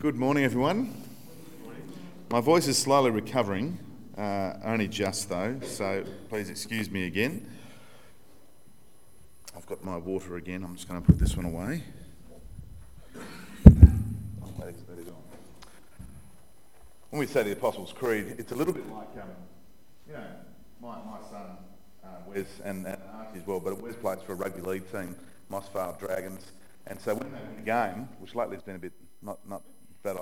Good morning, everyone. My voice is slowly recovering, uh, only just though, so please excuse me again. I've got my water again, I'm just going to put this one away. When we say the Apostles' Creed, it's a little bit like, um, you know, my, my son uh, Wes and, and Archie as well, but Wes plays for a rugby league team, Mossvale Dragons, and so when they win a game, which lately has been a bit not, not that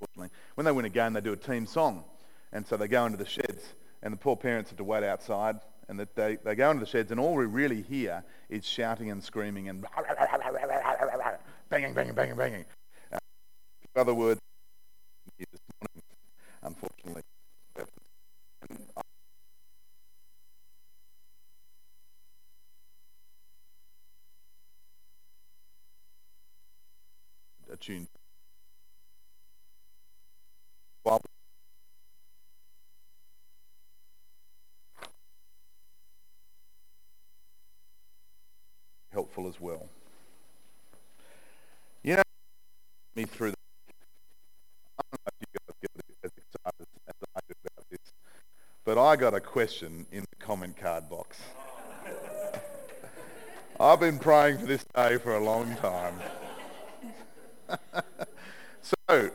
unfortunately. When they win a game, they do a team song. And so they go into the sheds, and the poor parents have to wait outside. And they, they go into the sheds, and all we really hear is shouting and screaming and banging, banging, banging, banging. Uh, other words, unfortunately. A helpful as well. You know, me through the but I got a question in the comment card box. I've been praying for this day for a long time. so,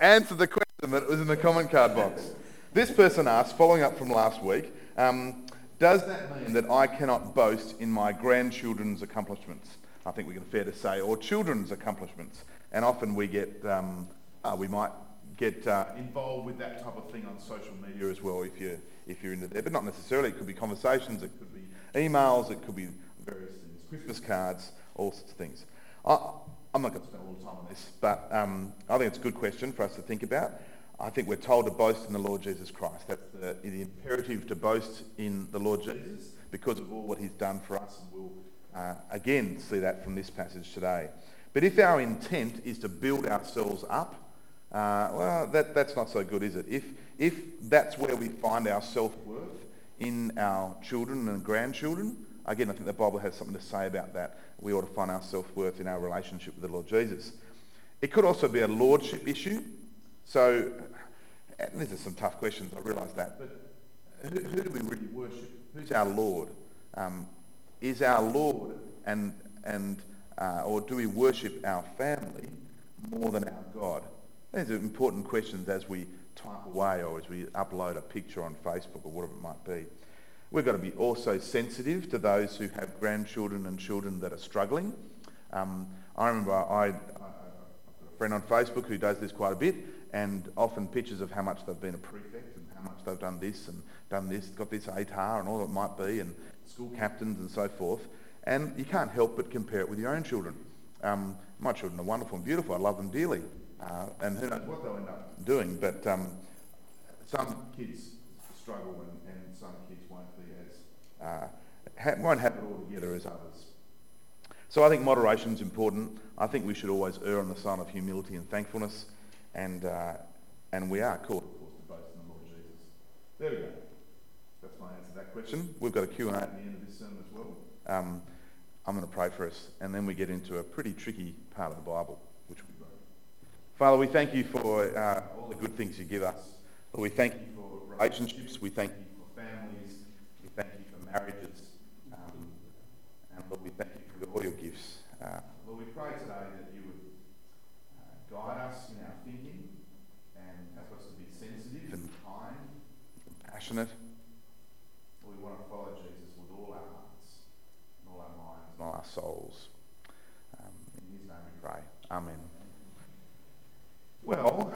Answer the question that was in the comment card box. This person asked, following up from last week, um, does that mean that I cannot boast in my grandchildren's accomplishments? I think we can fair to say, or children's accomplishments. And often we get, um, uh, we might get uh, involved with that type of thing on social media as well if you're, if you're into there. But not necessarily. It could be conversations, it could be emails, it could be various things, Christmas cards, all sorts of things. I'm not going to spend all the time on this, but um, I think it's a good question for us to think about. I think we're told to boast in the Lord Jesus Christ. That's the, the imperative to boast in the Lord Jesus because of all what he's done for us. And we'll uh, again see that from this passage today. But if our intent is to build ourselves up, uh, well, that, that's not so good, is it? If, if that's where we find our self-worth in our children and grandchildren, again, I think the Bible has something to say about that. We ought to find our self-worth in our relationship with the Lord Jesus. It could also be a lordship issue. So, these are some tough questions, I realise that, but who, who, do we really worship? Who's our Lord? Um, is our Lord and, and uh, or do we worship our family more than our God? These are important questions as we type away or as we upload a picture on Facebook or whatever it might be. We've got to be also sensitive to those who have grandchildren and children that are struggling. Um, I remember a friend on Facebook who does this quite a bit, and often pictures of how much they've been a prefect and how much they've done this and done this, got this ATAR and all that might be, and school captains and so forth. And you can't help but compare it with your own children. Um, my children are wonderful and beautiful. I love them dearly. Uh, and who knows what they'll end up doing. But um, some kids struggle and, uh, won't have it all together as others. So I think moderation is important. I think we should always err on the side of humility and thankfulness and, uh, and we are called, of course, to boast in the Lord Jesus. There we go. That's my answer to that question. We've got a Q&A at the end of this sermon as well. Um, I'm going to pray for us, and then we get into a pretty tricky part of the Bible, which we wrote. Father, we thank you for uh, all the good things you give us. We thank you for relationships. We thank you for families. We thank you for marriages. Um, and Lord, we thank you for all your gifts. Uh, Lord, we pray today that you would guide us in our thinking and help us to be sensitive and kind and passionate. We want to follow Jesus with all our hearts and all our minds and all our souls. Um, in his name we pray. Amen. Well,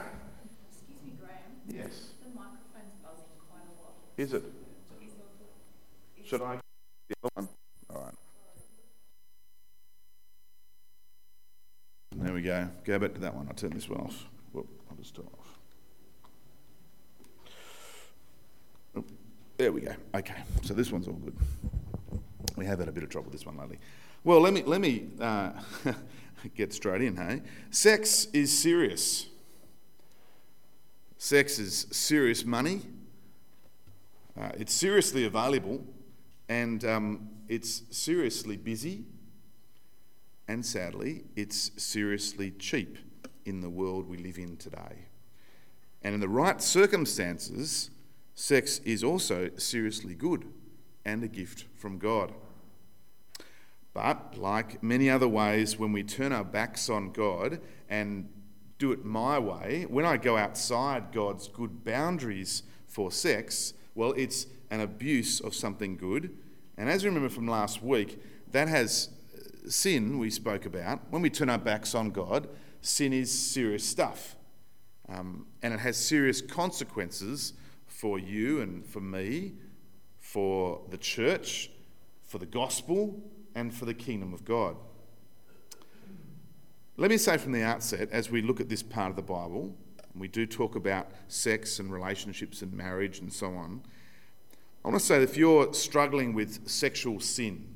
excuse me, Graham. Yes. The microphone's buzzing quite a lot. Is it? Should I? All right. There we go. Go back to that one. I'll turn this one off. Whoop, I'll just turn off. There we go. Okay, so this one's all good. We have had a bit of trouble with this one lately. Well, let me let me uh, get straight in. Hey, sex is serious. Sex is serious money. Uh, it's seriously available, and um, it's seriously busy and sadly, it's seriously cheap in the world we live in today. And in the right circumstances, sex is also seriously good and a gift from God. But, like many other ways, when we turn our backs on God and do it my way, when I go outside God's good boundaries for sex, well, it's an abuse of something good. And as you remember from last week, that has uh, sin we spoke about. When we turn our backs on God, sin is serious stuff. Um, and it has serious consequences for you and for me, for the church, for the gospel, and for the kingdom of God. Let me say from the outset, as we look at this part of the Bible, we do talk about sex and relationships and marriage and so on, I want to say that if you're struggling with sexual sin,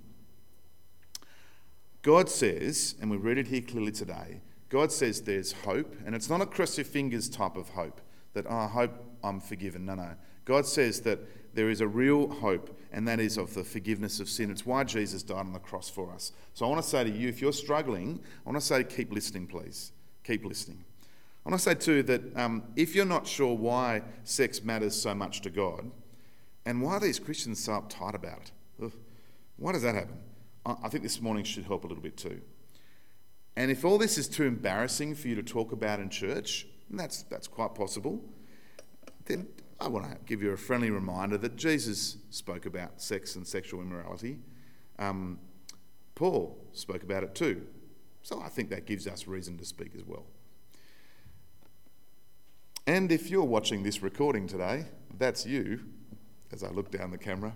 God says, and we read it here clearly today, God says there's hope, and it's not a cross your fingers type of hope that, oh, I hope I'm forgiven. No, no. God says that there is a real hope, and that is of the forgiveness of sin. It's why Jesus died on the cross for us. So I want to say to you, if you're struggling, I want to say keep listening, please. Keep listening. I want to say too that um, if you're not sure why sex matters so much to God, and why are these Christians so uptight about it? Ugh. Why does that happen? I think this morning should help a little bit too. And if all this is too embarrassing for you to talk about in church, and that's, that's quite possible, then I want to give you a friendly reminder that Jesus spoke about sex and sexual immorality. Um, Paul spoke about it too. So I think that gives us reason to speak as well. And if you're watching this recording today, that's you, as I look down the camera.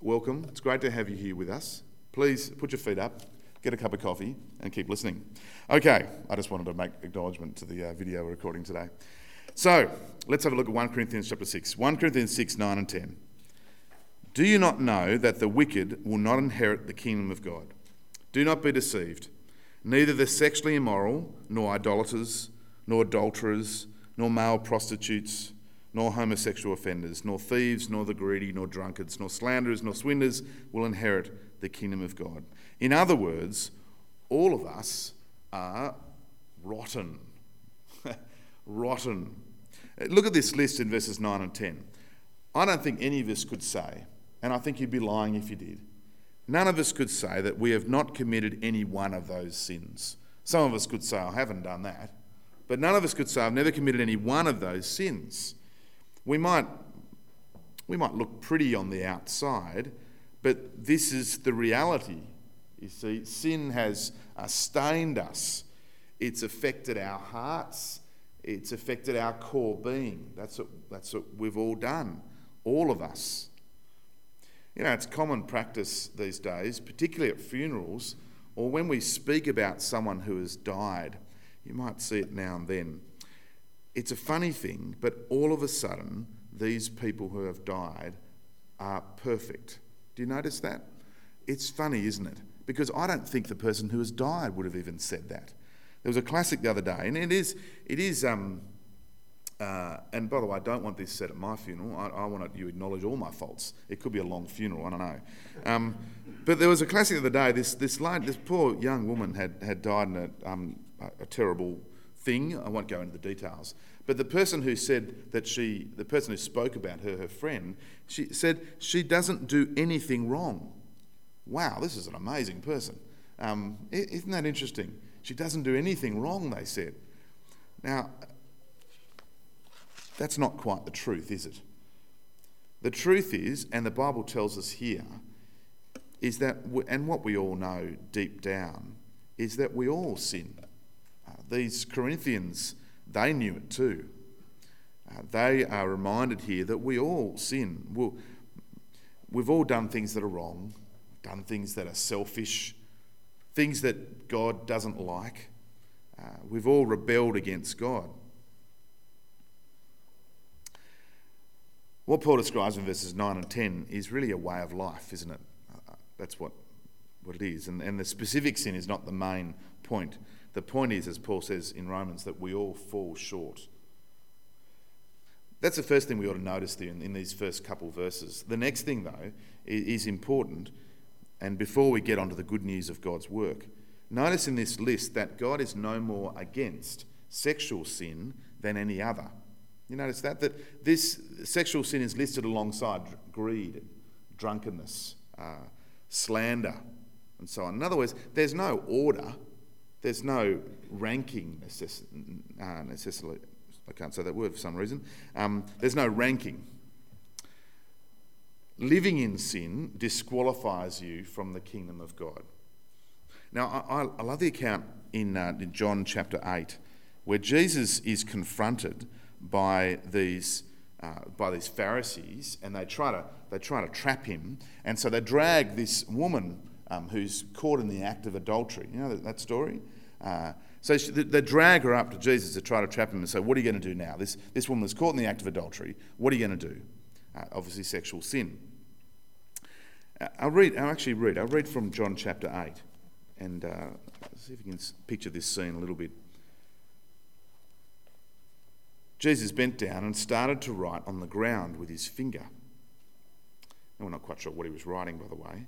Welcome. It's great to have you here with us. Please put your feet up, get a cup of coffee, and keep listening. Okay, I just wanted to make acknowledgement to the uh, video recording today. So let's have a look at 1 Corinthians chapter 6. 1 Corinthians 6, 9 and 10. Do you not know that the wicked will not inherit the kingdom of God? Do not be deceived. Neither the sexually immoral, nor idolaters, nor adulterers, nor male prostitutes, nor homosexual offenders, nor thieves, nor the greedy, nor drunkards, nor slanderers, nor swindlers will inherit the kingdom of God. In other words, all of us are rotten. rotten. Look at this list in verses 9 and 10. I don't think any of us could say, and I think you'd be lying if you did, none of us could say that we have not committed any one of those sins. Some of us could say, I haven't done that. But none of us could say, I've never committed any one of those sins. We might, we might look pretty on the outside, but this is the reality. You see, sin has uh, stained us, it's affected our hearts, it's affected our core being. That's what, that's what we've all done, all of us. You know, it's common practice these days, particularly at funerals or when we speak about someone who has died. You might see it now and then. It's a funny thing, but all of a sudden, these people who have died are perfect. Do you notice that? It's funny, isn't it? Because I don't think the person who has died would have even said that. There was a classic the other day, and it is, it is um, uh, and by the way, I don't want this said at my funeral. I, I want you to acknowledge all my faults. It could be a long funeral, I don't know. Um, but there was a classic the other day. This, this, lady, this poor young woman had, had died in a, um, a terrible thing. I won't go into the details. But the person who said that she, the person who spoke about her, her friend, she said she doesn't do anything wrong. Wow, this is an amazing person. Um, isn't that interesting? She doesn't do anything wrong, they said. Now, that's not quite the truth, is it? The truth is, and the Bible tells us here, is that, and what we all know deep down, is that we all sin. Uh, these Corinthians, they knew it too. Uh, they are reminded here that we all sin. We'll, we've all done things that are wrong, done things that are selfish, things that God doesn't like. Uh, we've all rebelled against God. What Paul describes in verses 9 and 10 is really a way of life, isn't it? Uh, that's what, what it is. And, and the specific sin is not the main point. The point is, as Paul says in Romans, that we all fall short. That's the first thing we ought to notice in, in these first couple verses. The next thing, though, is, is important and before we get onto the good news of God's work, Notice in this list that God is no more against sexual sin than any other. You notice that? That this sexual sin is listed alongside greed, drunkenness, uh, slander, and so on. In other words, there's no order, there's no ranking necess- uh, necessarily. I can't say that word for some reason. Um, there's no ranking. Living in sin disqualifies you from the kingdom of God. Now, I, I love the account in, uh, in John chapter 8 where Jesus is confronted by these, uh, by these Pharisees and they try, to, they try to trap him. And so they drag this woman um, who's caught in the act of adultery. You know that, that story? Uh, so she, they drag her up to Jesus to try to trap him and say, What are you going to do now? This, this woman is caught in the act of adultery. What are you going to do? Uh, obviously, sexual sin. Uh, I'll read, I'll actually read, I'll read from John chapter 8 and uh, see if you can picture this scene a little bit. Jesus bent down and started to write on the ground with his finger. And we're not quite sure what he was writing, by the way.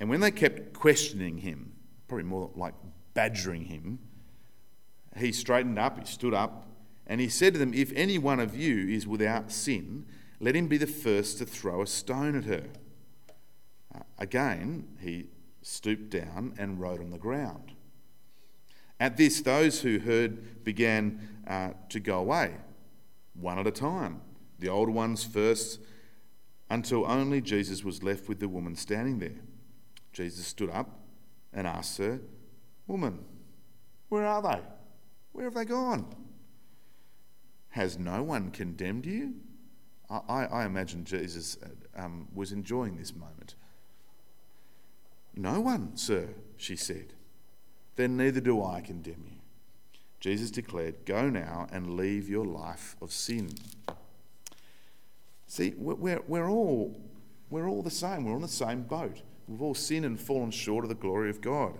And when they kept questioning him, probably more like badgering him, he straightened up, he stood up, and he said to them, If any one of you is without sin, let him be the first to throw a stone at her. Uh, again, he stooped down and wrote on the ground. At this, those who heard began uh, to go away, one at a time, the older ones first, until only Jesus was left with the woman standing there. Jesus stood up and asked her, Woman, where are they? Where have they gone? Has no one condemned you? I, I imagine Jesus um, was enjoying this moment. No one, sir, she said. Then neither do I condemn you. Jesus declared, Go now and leave your life of sin. See, we're, we're, all, we're all the same. We're on the same boat. We've all sinned and fallen short of the glory of God.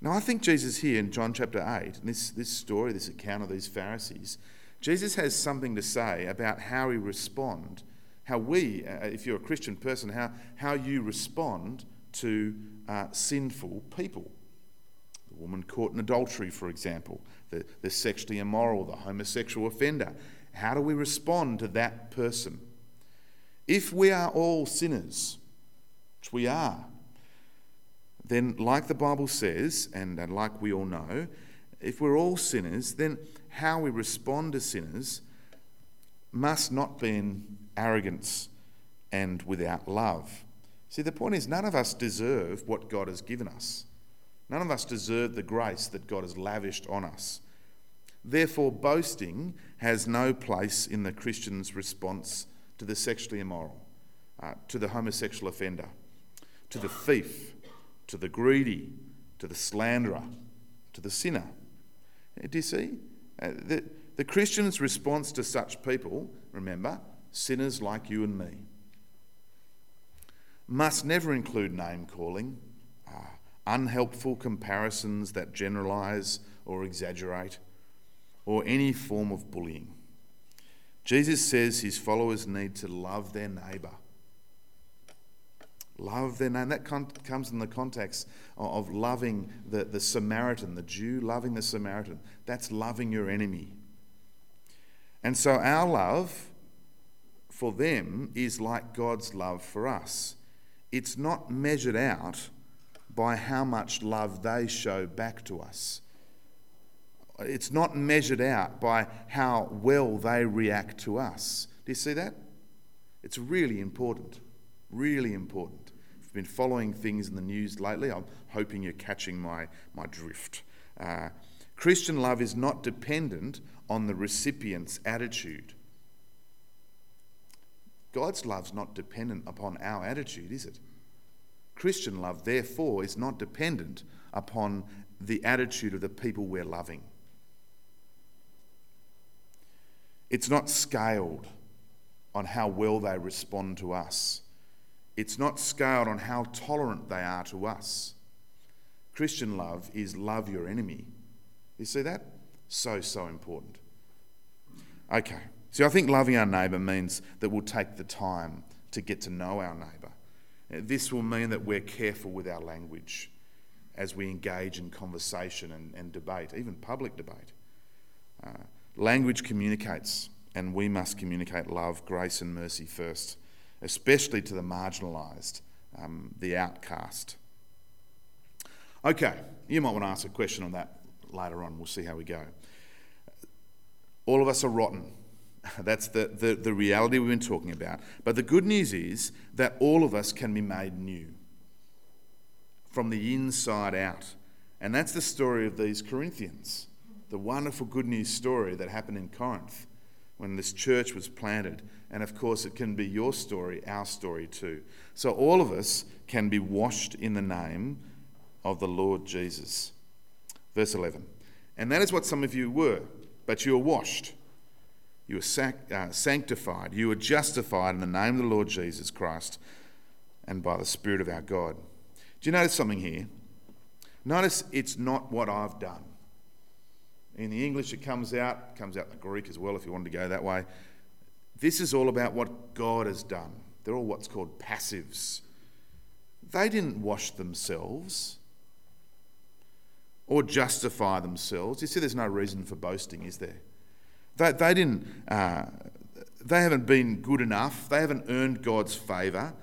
Now, I think Jesus here in John chapter 8, this, this story, this account of these Pharisees, Jesus has something to say about how we respond, how we, uh, if you're a Christian person, how, how you respond to uh, sinful people. The woman caught in adultery, for example, the, the sexually immoral, the homosexual offender. How do we respond to that person? If we are all sinners, which we are, then, like the Bible says, and, and like we all know, if we're all sinners, then how we respond to sinners must not be in arrogance and without love. See, the point is, none of us deserve what God has given us. None of us deserve the grace that God has lavished on us. Therefore, boasting has no place in the Christian's response to the sexually immoral, uh, to the homosexual offender, to the thief, to the greedy, to the slanderer, to the sinner. Uh, do you see? Uh, the, the Christian's response to such people, remember, sinners like you and me, must never include name calling, uh, unhelpful comparisons that generalise or exaggerate, or any form of bullying. Jesus says his followers need to love their neighbour Love their name. That comes in the context of, of loving the, the Samaritan, the Jew, loving the Samaritan. That's loving your enemy. And so our love for them is like God's love for us. It's not measured out by how much love they show back to us. It's not measured out by how well they react to us. Do you see that? It's really important. Really important been following things in the news lately, I'm hoping you're catching my, my drift. Uh, Christian love is not dependent on the recipient's attitude. God's love's not dependent upon our attitude, is it? Christian love, therefore, is not dependent upon the attitude of the people we're loving. It's not scaled on how well they respond to us. It's not scaled on how tolerant they are to us. Christian love is love your enemy. You see that? So, so important. Okay. See, I think loving our neighbour means that we'll take the time to get to know our neighbour. This will mean that we're careful with our language. as we engage in conversation and, and debate, even public debate. Uh, language communicates, and we must communicate love, grace, and mercy first, especially to the marginalised, um, the outcast. Okay, you might want to ask a question on that later on. We'll see how we go. All of us are rotten. That's the, the, the reality we've been talking about. But the good news is that all of us can be made new from the inside out. And that's the story of these Corinthians, the wonderful good news story that happened in Corinth when this church was planted. And of course, it can be your story, our story too. So all of us can be washed in the name of the Lord Jesus. Verse 11. And that is what some of you were, but you were washed. You were sac- uh, sanctified. You were justified in the name of the Lord Jesus Christ and by the Spirit of our God. Do you notice something here? Notice it's not what I've done. In the English, it comes out, comes out in the Greek as well, if you wanted to go that way. This is all about what God has done. They're all what's called passives. They didn't wash themselves or justify themselves. You see, there's no reason for boasting, is there? They, they didn't. Uh, they haven't been good enough. They haven't earned God's favour.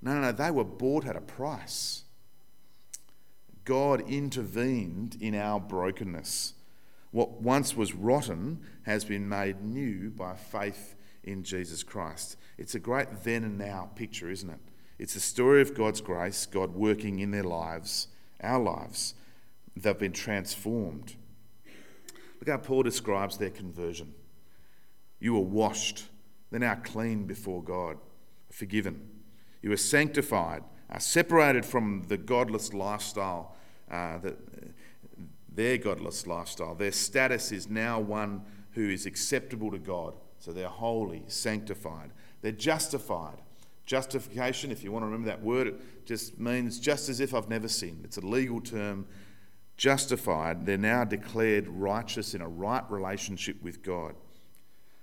No, no, no. They were bought at a price. God intervened in our brokenness. What once was rotten has been made new by faith in Jesus Christ. It's a great then and now picture, isn't it? It's a story of God's grace, God working in their lives, our lives. They've been transformed. Look how Paul describes their conversion. You were washed, they're now clean before God, forgiven. You were sanctified, are separated from the godless lifestyle, uh, the, their godless lifestyle. Their status is now one who is acceptable to God. So they're holy, sanctified. They're justified. Justification, if you want to remember that word, it just means just as if I've never sinned. It's a legal term. Justified, they're now declared righteous in a right relationship with God.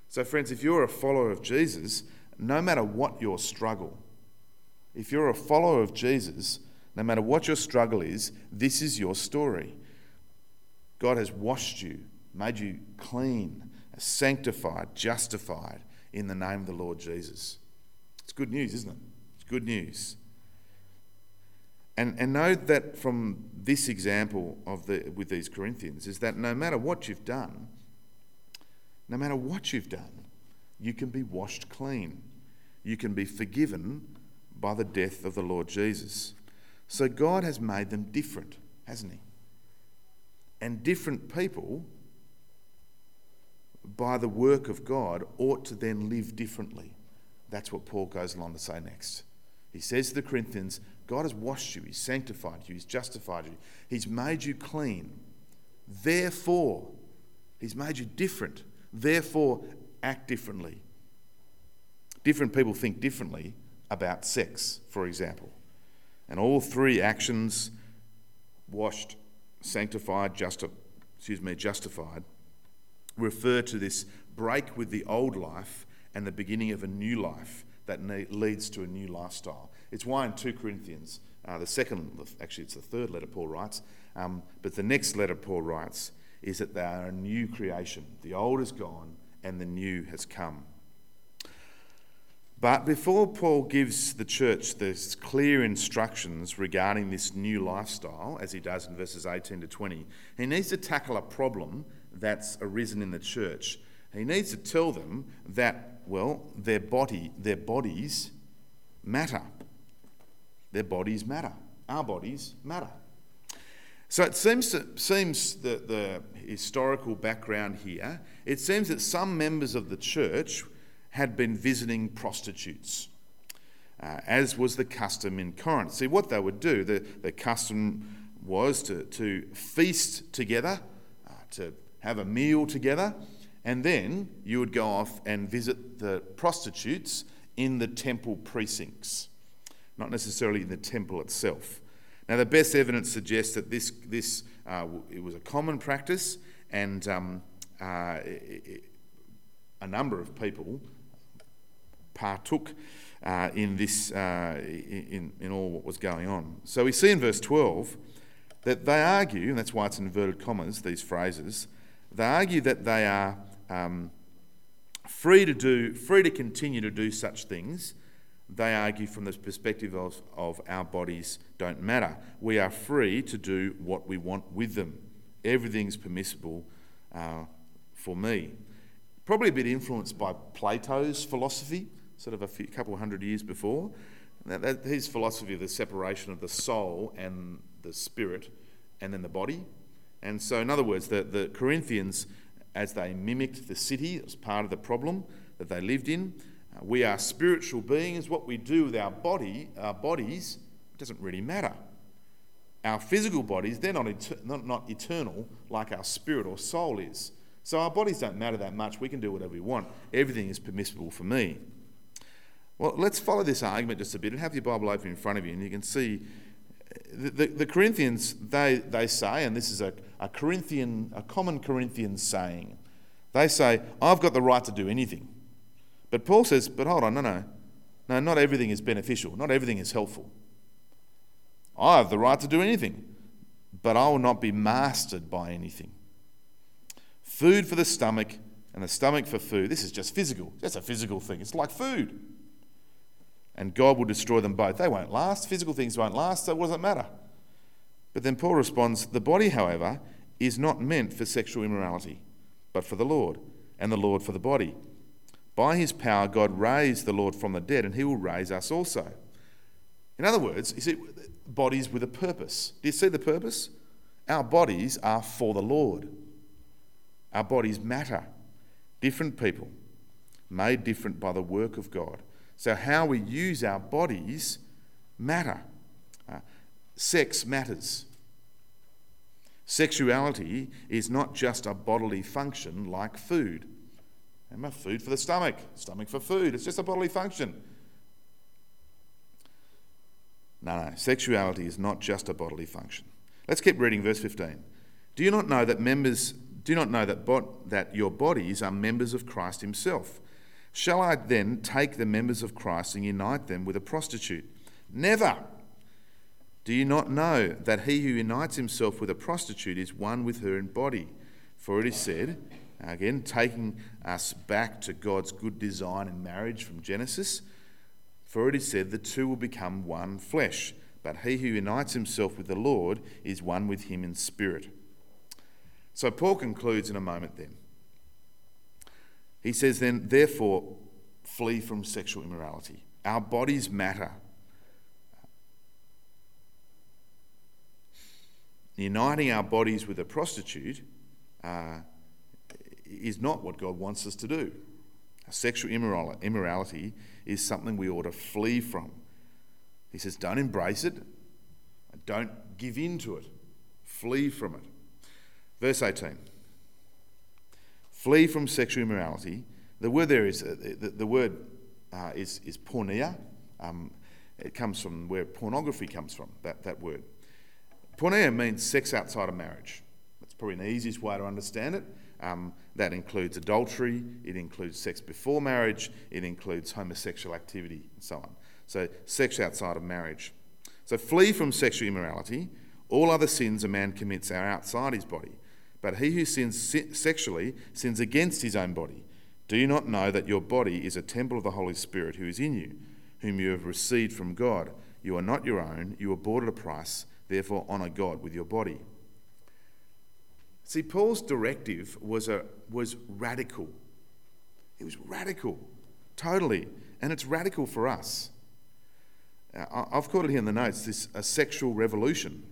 So, friends, if you're a follower of Jesus, no matter what your struggle, if you're a follower of Jesus, no matter what your struggle is, this is your story. God has washed you, made you clean, sanctified, justified in the name of the Lord Jesus. It's good news, isn't it? It's good news. And, and know that from this example of the, with these Corinthians is that no matter what you've done, no matter what you've done, you can be washed clean. You can be forgiven by the death of the Lord Jesus. So God has made them different, hasn't He? And different people, by the work of God, ought to then live differently. That's what Paul goes along to say next. He says to the Corinthians, God has washed you, He's sanctified you, He's justified you, He's made you clean. Therefore, He's made you different. Therefore, act differently. Different people think differently about sex, for example. And all three actions washed, sanctified, justi- excuse me, justified refer to this break with the old life and the beginning of a new life that ne- leads to a new lifestyle. It's why in 2 Corinthians, uh, the second, actually, it's the third letter Paul writes, um, but the next letter Paul writes is that they are a new creation. The old is gone and the new has come. But before Paul gives the church this clear instructions regarding this new lifestyle, as he does in verses 18 to 20, he needs to tackle a problem that's arisen in the church. He needs to tell them that, well, their body, their bodies matter. Their bodies matter. Our bodies matter. So it seems, seems that the historical background here, it seems that some members of the church had been visiting prostitutes, uh, as was the custom in Corinth. See, what they would do, the, the custom was to, to feast together, uh, to have a meal together, and then you would go off and visit the prostitutes in the temple precincts, not necessarily in the temple itself. Now, the best evidence suggests that this, this uh, it was a common practice, and um, uh, it, it, a number of people partook uh, in this, uh, in, in all what was going on. So we see in verse 12 that they argue, and that's why it's inverted commas, these phrases, they argue that they are um, free to do, free to continue to do such things. They argue from the perspective of, of our bodies don't matter. We are free to do what we want with them. Everything's permissible uh, for me. Probably a bit influenced by Plato's philosophy, sort of a few, couple hundred years before. That, that, his philosophy of the separation of the soul and the spirit and then the body. And so, in other words, the, the Corinthians, as they mimicked the city, as part of the problem that they lived in, uh, we are spiritual beings. What we do with our body, our bodies, doesn't really matter. Our physical bodies, they're not, et- not, not eternal like our spirit or soul is. So our bodies don't matter that much. We can do whatever we want. Everything is permissible for me. Well, let's follow this argument just a bit and have your Bible open in front of you, and you can see the, the, the Corinthians, they, they say, and this is a, a Corinthian, a common Corinthian saying, they say, I've got the right to do anything. But Paul says, but hold on, no, no. No, not everything is beneficial. Not everything is helpful. I have the right to do anything, but I will not be mastered by anything. Food for the stomach and the stomach for food. This is just physical. That's a physical thing. It's like food and God will destroy them both. They won't last. Physical things won't last, so what does it matter? But then Paul responds The body, however, is not meant for sexual immorality, but for the Lord, and the Lord for the body. By his power, God raised the Lord from the dead, and he will raise us also. In other words, you see, bodies with a purpose. Do you see the purpose? Our bodies are for the Lord. Our bodies matter. Different people, made different by the work of God. So, how we use our bodies matter. Uh, sex matters. Sexuality is not just a bodily function like food. Remember, food for the stomach, stomach for food. It's just a bodily function. No, no, sexuality is not just a bodily function. Let's keep reading verse 15. Do you not know that members do not know that, that your bodies are members of Christ himself? Shall I then take the members of Christ and unite them with a prostitute? Never. Do you not know that he who unites himself with a prostitute is one with her in body? For it is said, again, taking us back to God's good design in marriage from Genesis, for it is said, the two will become one flesh. But he who unites himself with the Lord is one with him in spirit. So Paul concludes in a moment then. He says, then, therefore, flee from sexual immorality. Our bodies matter. Uniting our bodies with a prostitute uh, is not what God wants us to do. Sexual immorality is something we ought to flee from. He says, don't embrace it, don't give in to it, flee from it. Verse 18. Flee from sexual immorality. The word there is, uh, the, the, word uh, is, is porneia. Um, it comes from where pornography comes from, that, that word. Porneia means sex outside of marriage. That's probably the easiest way to understand it. Um, that includes adultery, it includes sex before marriage, it includes homosexual activity, and so on. So, sex outside of marriage. So, flee from sexual immorality. All other sins a man commits are outside his body. But he who sins sexually sins against his own body. Do you not know that your body is a temple of the Holy Spirit who is in you, whom you have received from God? You are not your own, you were bought at a price, therefore honour God with your body. See, Paul's directive was, a, was radical. It was radical, totally. And it's radical for us. Uh, I've called it here in the notes this a sexual revolution,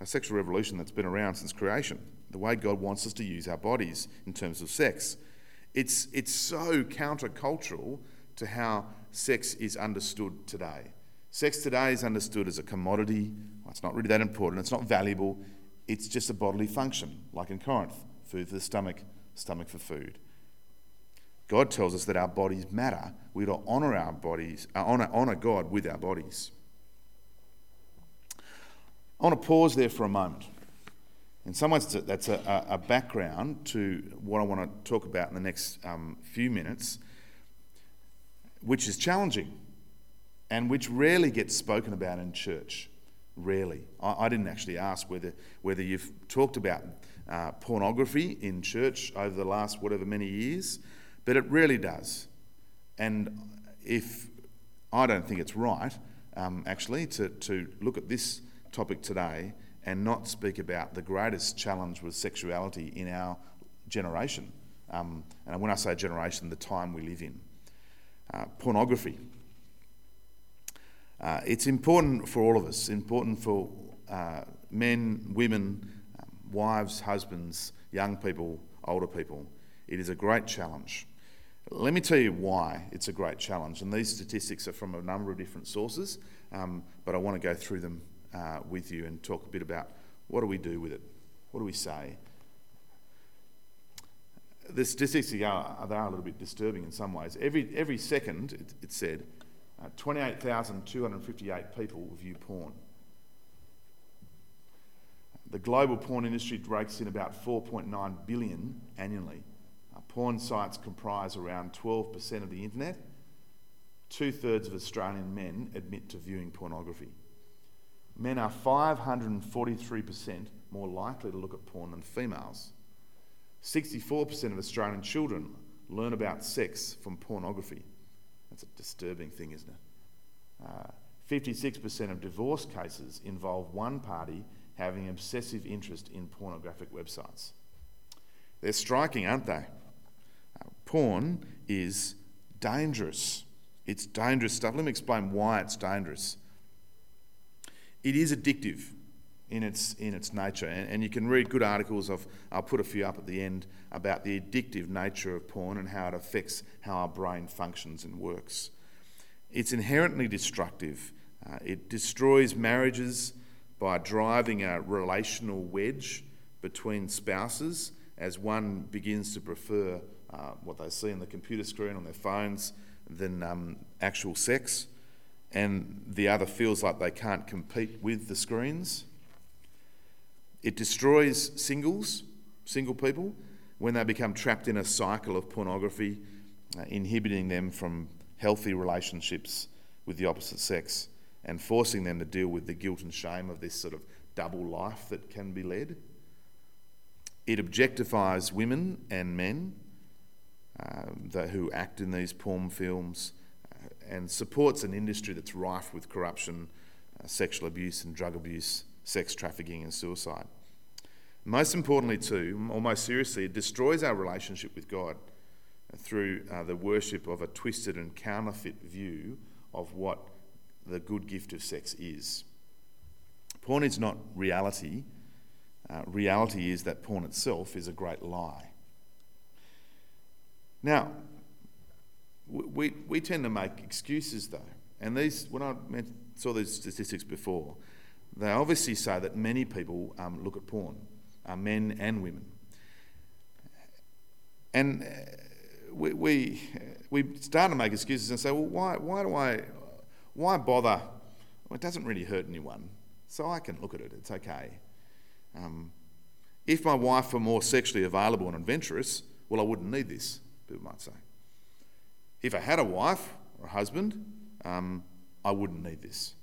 a sexual revolution that's been around since creation the way God wants us to use our bodies in terms of sex. It's, it's so countercultural to how sex is understood today. Sex today is understood as a commodity. Well, it's not really that important. It's not valuable. It's just a bodily function, like in Corinth food for the stomach, stomach for food. God tells us that our bodies matter. We to honour our bodies, uh, honour, honour God with our bodies. I want to pause there for a moment. In some ways, that's a, a, background to what I want to talk about in the next um, few minutes, which is challenging and which rarely gets spoken about in church. rarely. I, I didn't actually ask whether, whether you've talked about uh, pornography in church over the last whatever many years, but it really does. And if I don't think it's right, um, actually, to, to look at this topic today and not speak about the greatest challenge with sexuality in our generation. Um, and when I say generation, the time we live in. Uh, pornography. Uh, it's important for all of us, important for uh, men, women, um, wives, husbands, young people, older people. It is a great challenge. Let me tell you why it's a great challenge. And these statistics are from a number of different sources, um, but I want to go through them uh, with you and talk a bit about what do we do with it? What do we say? The statistics are, they are a little bit disturbing in some ways. Every, every second, it, it said, uh, 28,258 people view porn. The global porn industry rakes in about 4.9 billion annually. Uh, porn sites comprise around 12% of the internet. Two thirds of Australian men admit to viewing pornography. Men are 543% more likely to look at porn than females. 64% of Australian children learn about sex from pornography. That's a disturbing thing, isn't it? Uh, 56% of divorce cases involve one party having obsessive interest in pornographic websites. They're striking, aren't they? Uh, porn is dangerous. It's dangerous stuff. Let me explain why it's dangerous. It is addictive in its, in its nature, and, and you can read good articles of, I'll put a few up at the end, about the addictive nature of porn and how it affects how our brain functions and works. It's inherently destructive. Uh, it destroys marriages by driving a relational wedge between spouses as one begins to prefer uh, what they see on the computer screen on their phones than um, actual sex, and the other feels like they can't compete with the screens. It destroys singles, single people, when they become trapped in a cycle of pornography, uh, inhibiting them from healthy relationships with the opposite sex and forcing them to deal with the guilt and shame of this sort of double life that can be led. It objectifies women and men uh, who act in these porn films and supports an industry that's rife with corruption, uh, sexual abuse and drug abuse, sex trafficking and suicide. Most importantly, too, or most seriously, it destroys our relationship with God through uh, the worship of a twisted and counterfeit view of what the good gift of sex is. Porn is not reality. Uh, reality is that porn itself is a great lie. Now, we, we tend to make excuses though. And these, when I saw these statistics before, they obviously say that many people um, look at porn, uh, men and women. And uh, we, we, we start to make excuses and say, well, why, why do I, why bother? Well, it doesn't really hurt anyone, so I can look at it, it's okay. Um, if my wife were more sexually available and adventurous, well, I wouldn't need this people might say. If I had a wife or a husband, um, I wouldn't need this.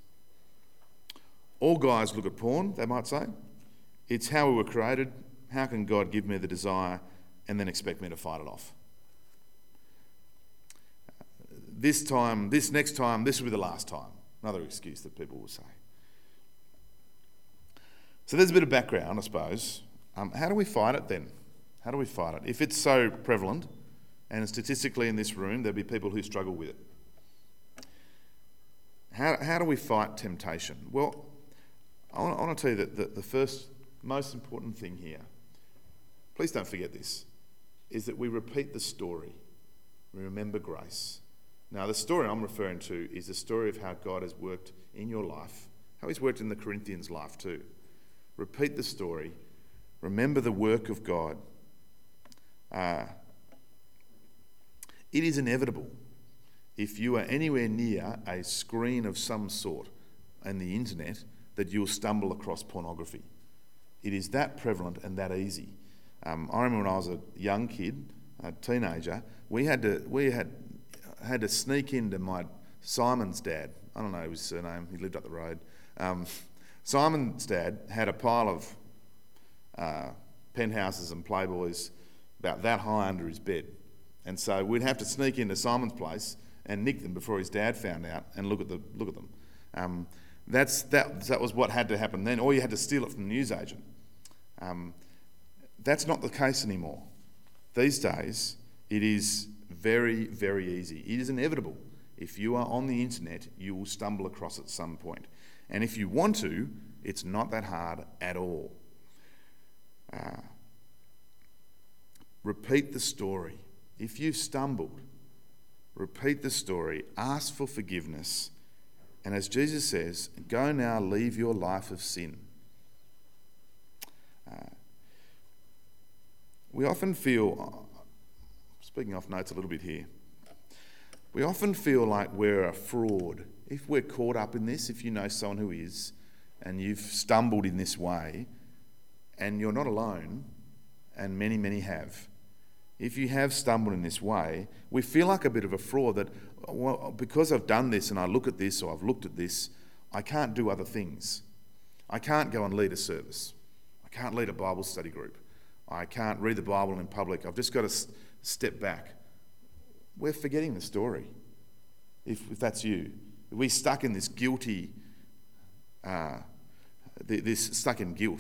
All guys look at porn, they might say. It's how we were created. How can God give me the desire and then expect me to fight it off? This time, this next time, this will be the last time. Another excuse that people will say. So there's a bit of background, I suppose. Um, how do we fight it then? How do we fight it? If it's so prevalent, and statistically, in this room, there'll be people who struggle with it. How, how do we fight temptation? Well, I want, to tell you that the, the first, most important thing here, please don't forget this, is that we repeat the story. We remember grace. Now, the story I'm referring to is the story of how God has worked in your life, how He's worked in the Corinthians' life too. Repeat the story. Remember the work of God. Uh, it is inevitable if you are anywhere near a screen of some sort and the internet that you'll stumble across pornography. It is that prevalent and that easy. Um, I remember when I was a young kid, a teenager, we had to we had had to sneak into my Simon's dad. I don't know his surname. He lived up the road. Um, Simon's dad had a pile of uh, penthouses and playboys about that high under his bed. And so we'd have to sneak into Simon's place and nick them before his dad found out and look at, the, look at them. Um, that's, that, that was what had to happen then, or you had to steal it from the newsagent. Um, that's not the case anymore. These days, it is very, very easy. It is inevitable. If you are on the internet, you will stumble across at some point. And if you want to, it's not that hard at all. Uh, repeat the story. If you've stumbled, repeat the story, ask for forgiveness, and as Jesus says, go now, leave your life of sin. Uh, we often feel, speaking off notes a little bit here, we often feel like we're a fraud. If we're caught up in this, if you know someone who is, and you've stumbled in this way, and you're not alone, and many, many have. If you have stumbled in this way, we feel like a bit of a fraud that, well, because I've done this and I look at this or I've looked at this, I can't do other things. I can't go and lead a service. I can't lead a Bible study group. I can't read the Bible in public. I've just got to step back. We're forgetting the story, if, if that's you. We're stuck in this guilty, uh, this stuck in guilt.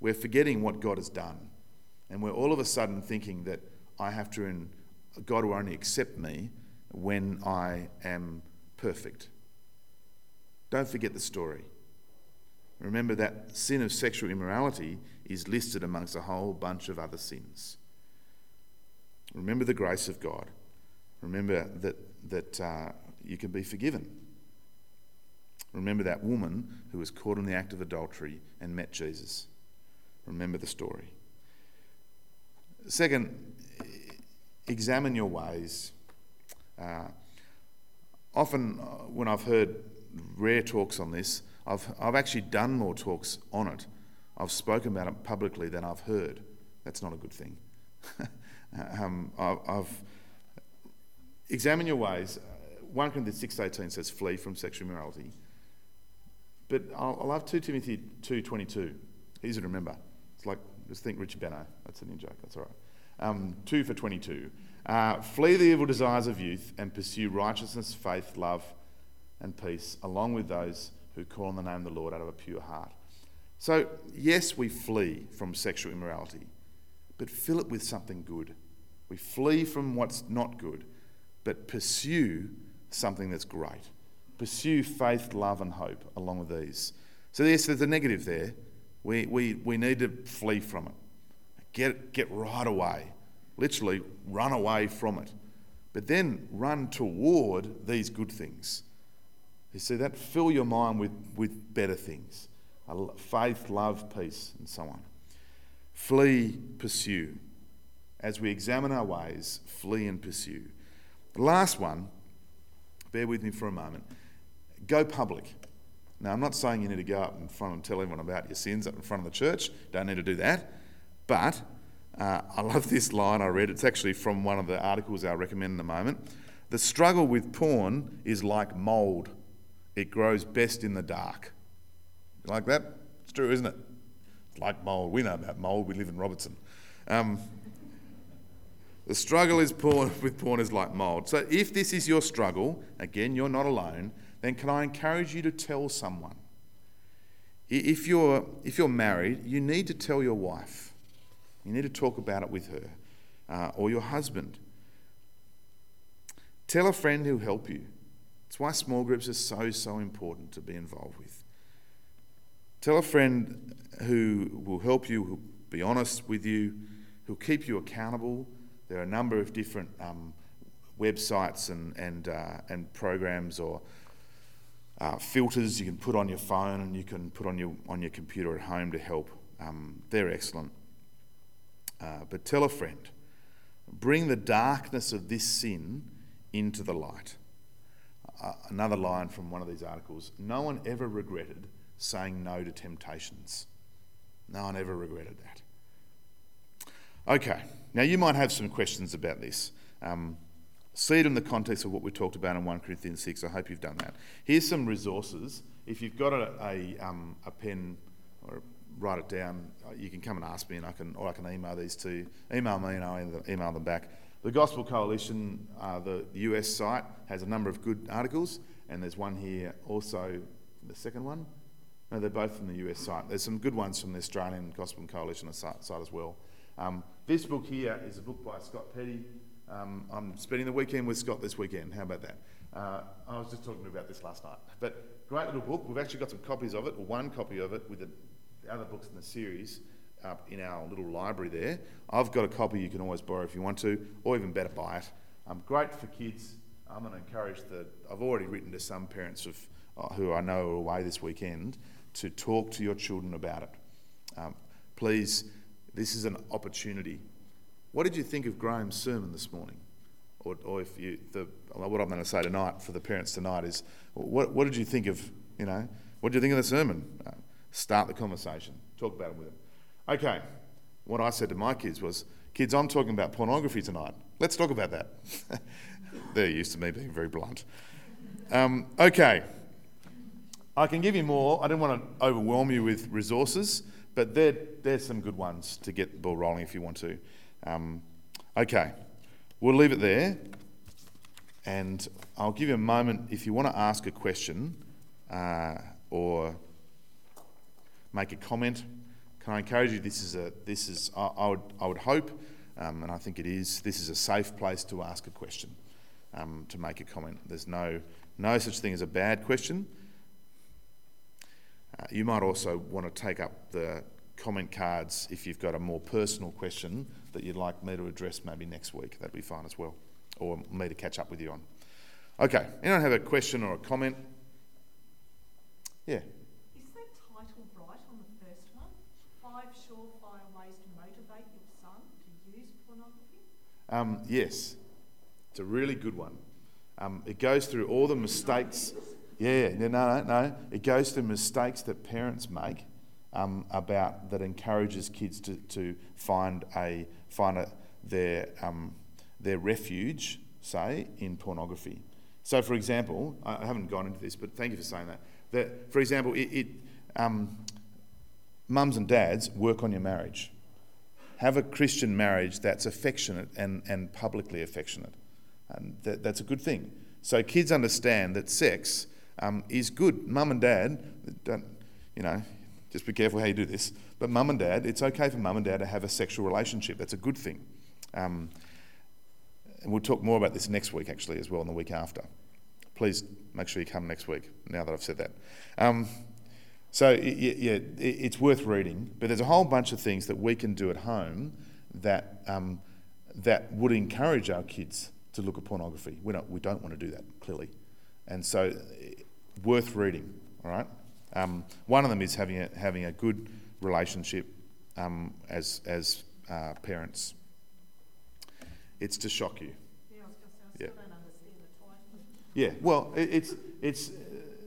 We're forgetting what God has done. And we're all of a sudden thinking that I have to, and God will only accept me when I am perfect. Don't forget the story. Remember that sin of sexual immorality is listed amongst a whole bunch of other sins. Remember the grace of God. Remember that, that uh, you can be forgiven. Remember that woman who was caught in the act of adultery and met Jesus. Remember the story. Second, examine your ways. Uh, often, uh, when I've heard rare talks on this, I've, I've actually done more talks on it. I've spoken about it publicly than I've heard. That's not a good thing. um, I've, I've examine your ways. 1 Corinthians 6.18 says, flee from sexual immorality. But I'll, I'll have 2 Timothy 2.22. Easy to remember. It's like, just think Richard Benaud. That's an in joke. That's all right. Um, 2 for 22. Uh, flee the evil desires of youth and pursue righteousness, faith, love, and peace, along with those who call on the name of the Lord out of a pure heart. So, yes, we flee from sexual immorality, but fill it with something good. We flee from what's not good, but pursue something that's great. Pursue faith, love, and hope along with these. So, yes, there's a negative there. We, we, we need to flee from it. Get, get right away. Literally, run away from it. But then run toward these good things. You see that? Fill your mind with, with better things faith, love, peace, and so on. Flee, pursue. As we examine our ways, flee and pursue. The last one, bear with me for a moment, go public. Now, I'm not saying you need to go up in front and tell everyone about your sins up in front of the church. Don't need to do that. But uh, I love this line I read. It's actually from one of the articles I'll recommend in a moment. The struggle with porn is like mould, it grows best in the dark. You like that? It's true, isn't it? It's like mould. We know about mould, we live in Robertson. Um, the struggle is porn, with porn is like mould. So if this is your struggle, again, you're not alone, then can I encourage you to tell someone? If you're, if you're married, you need to tell your wife. You need to talk about it with her uh, or your husband. Tell a friend who'll help you. It's why small groups are so, so important to be involved with. Tell a friend who will help you, who'll be honest with you, who'll keep you accountable. There are a number of different um, websites and, and, uh, and programs or uh, filters you can put on your phone and you can put on your, on your computer at home to help. Um, they're excellent. Uh, but tell a friend. Bring the darkness of this sin into the light. Uh, another line from one of these articles No one ever regretted saying no to temptations. No one ever regretted that. Okay, now you might have some questions about this. Um, See it in the context of what we talked about in 1 Corinthians 6. I hope you've done that. Here's some resources. If you've got a, a, um, a pen or write it down, uh, you can come and ask me, and I can, or I can email these to you. Email me, and I'll email them back. The Gospel Coalition, uh, the US site, has a number of good articles, and there's one here also, the second one. No, they're both from the US site. There's some good ones from the Australian Gospel Coalition site, site as well. Um, this book here is a book by Scott Petty. Um, I'm spending the weekend with Scott this weekend. How about that? Uh, I was just talking about this last night. But great little book. We've actually got some copies of it, or one copy of it, with the other books in the series up in our little library there. I've got a copy you can always borrow if you want to, or even better, buy it. Um, great for kids. I'm going to encourage the. I've already written to some parents of uh, who I know are away this weekend to talk to your children about it. Um, please, this is an opportunity. What did you think of Graham's sermon this morning? Or, or if you, the, what I'm going to say tonight for the parents tonight is, what, what did you think of, you know, what did you think of the sermon? Uh, start the conversation. Talk about it with them. Okay, what I said to my kids was, kids, I'm talking about pornography tonight. Let's talk about that. They're used to me being very blunt. Um, okay, I can give you more. I didn't want to overwhelm you with resources, but there's some good ones to get the ball rolling if you want to. Um, okay, we'll leave it there, and I'll give you a moment if you want to ask a question uh, or make a comment can I encourage you? This is a this is I, I would I would hope, um, and I think it is. This is a safe place to ask a question, um, to make a comment. There's no no such thing as a bad question. Uh, you might also want to take up the comment cards if you've got a more personal question that you'd like me to address maybe next week. That'd be fine as well, or me to catch up with you on. Okay, anyone have a question or a comment? Yeah. Is that title right on the first one? Five surefire ways to motivate your son to use Um, yes, it's a really good one. Um, it goes through all the mistakes. Yeah, no, no, no. It goes through mistakes that parents make um, about that encourages kids to, to find a find a, their um, their refuge, say, in pornography. So, for example, I haven't gone into this, but thank you for saying that. That, for example, it, it um, mums and dads work on your marriage have a Christian marriage that's affectionate and, and publicly affectionate. And that, that's a good thing. So kids understand that sex um, is good. Mum and dad, don't, you know, just be careful how you do this. But mum and dad, it's okay for mum and dad to have a sexual relationship. That's a good thing. Um, and we'll talk more about this next week, actually, as well, and the week after. Please make sure you come next week, now that I've said that. Um, so, yeah, it's worth reading, but there's a whole bunch of things that we can do at home that, um, that would encourage our kids to look at pornography. We don't, we don't want to do that, clearly. And so, worth reading, all right? Um, one of them is having a, having a good relationship um, as, as uh, parents. It's to shock you. Yeah, yeah. well, it, it's, it's,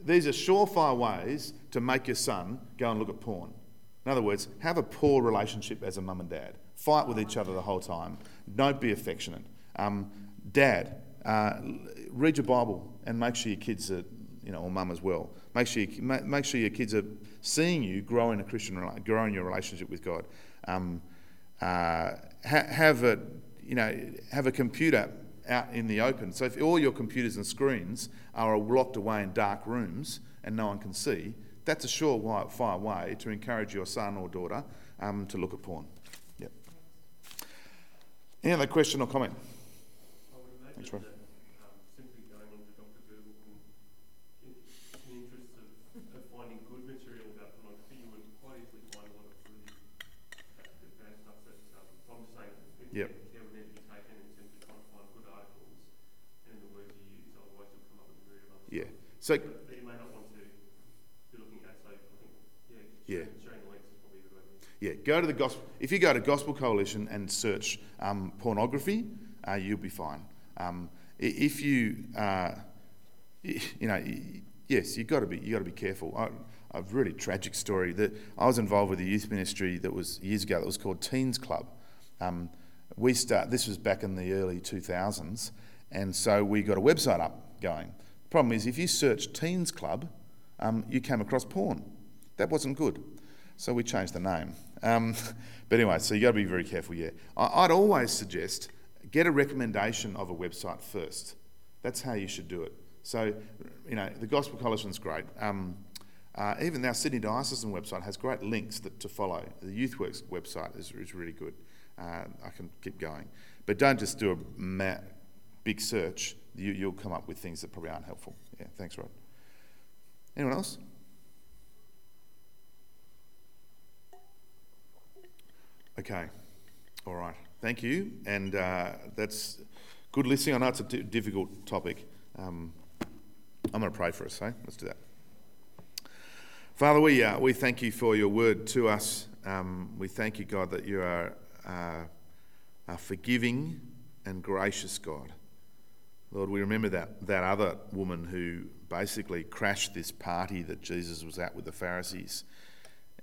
these are surefire ways to make your son go and look at porn. In other words, have a poor relationship as a mum and dad. Fight with each other the whole time. Don't be affectionate. Um, dad, uh, read your Bible and make sure your kids are, you know, or mum as well. Make sure you, make sure your kids are seeing you grow in a Christian, grow in your relationship with God. Um, uh, ha- have a, you know, have a computer out in the open. So if all your computers and screens are locked away in dark rooms and no one can see, that's a surefire way to encourage your son or daughter um, to look at porn. Yep. Any other question or comment? Thanks, Rob. Yep. Yeah. So. Yeah. Yeah, go to the gospel. If you go to Gospel Coalition and search um, pornography, uh, you'll be fine. Um, if you, uh, you know, yes, you've got to be, you got to be careful. I, a really tragic story that I was involved with a youth ministry that was years ago that was called Teens Club. Um, we start. This was back in the early 2000s, And so we got a website up going. Problem is, if you search Teens Club, um, you came across porn. That wasn't good. So we changed the name. Um, but anyway, so you got to be very careful, yeah. I, I'd always suggest get a recommendation of a website first. That's how you should do it. So, you know, the Gospel Coalition's great. Um, uh, even our Sydney Diocesan website has great links that, to follow. The YouthWorks website is, is really good. Uh, I can keep going. But don't just do a ma- big search. You, you'll come up with things that probably aren't helpful. Yeah, thanks, Rod. Anyone else? Okay, all right. Thank you. And uh, that's good listening. I know it's a d- difficult topic. Um, I'm going to pray for us, eh? Let's do that. Father, we, uh, we thank you for your word to us. Um, we thank you, God, that you are uh, a forgiving and gracious God. Lord, we remember that, that other woman who basically crashed this party that Jesus was at with the Pharisees.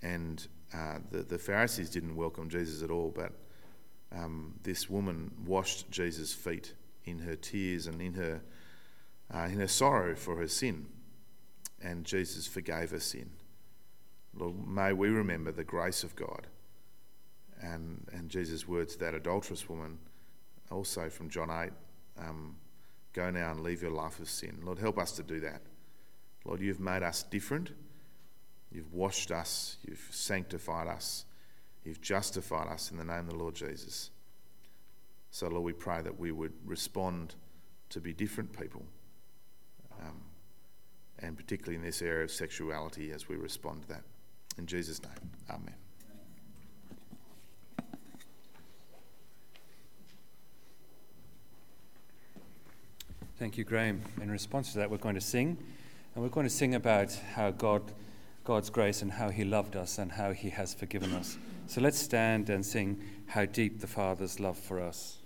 And uh, the, the Pharisees didn't welcome Jesus at all, but um, this woman washed Jesus' feet in her tears and in her, uh, in her sorrow for her sin. And Jesus forgave her sin. Lord, may we remember the grace of God and, and Jesus' words to that adulterous woman, also from John 8 um, go now and leave your life of sin. Lord, help us to do that. Lord, you've made us different. You've washed us. You've sanctified us. You've justified us in the name of the Lord Jesus. So, Lord, we pray that we would respond to be different people, um, and particularly in this area of sexuality as we respond to that. In Jesus' name, Amen. Thank you, Graham. In response to that, we're going to sing, and we're going to sing about how God, God's grace and how He loved us and how He has forgiven us. So let's stand and sing How Deep the Father's Love for Us.